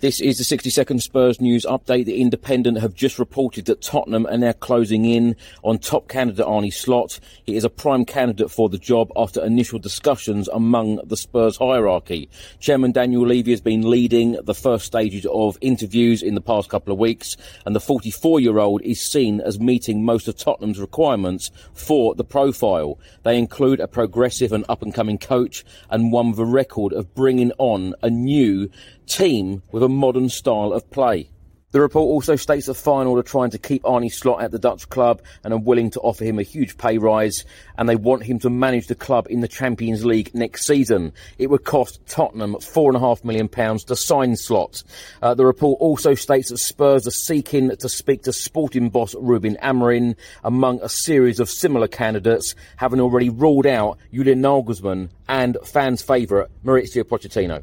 This is the 60 second Spurs news update. The Independent have just reported that Tottenham are now closing in on top candidate Arne Slot. He is a prime candidate for the job after initial discussions among the Spurs hierarchy. Chairman Daniel Levy has been leading the first stages of interviews in the past couple of weeks, and the 44 year old is seen as meeting most of Tottenham's requirements for the profile. They include a progressive and up and coming coach and one with a record of bringing on a new team with a modern style of play. The report also states that Feyenoord are trying to keep Arne Slot at the Dutch club and are willing to offer him a huge pay rise and they want him to manage the club in the Champions League next season. It would cost Tottenham four and a half million pounds to sign Slot. Uh, the report also states that Spurs are seeking to speak to sporting boss Ruben Amorim among a series of similar candidates, having already ruled out Julian Nagelsmann and fans' favourite Mauricio Pochettino.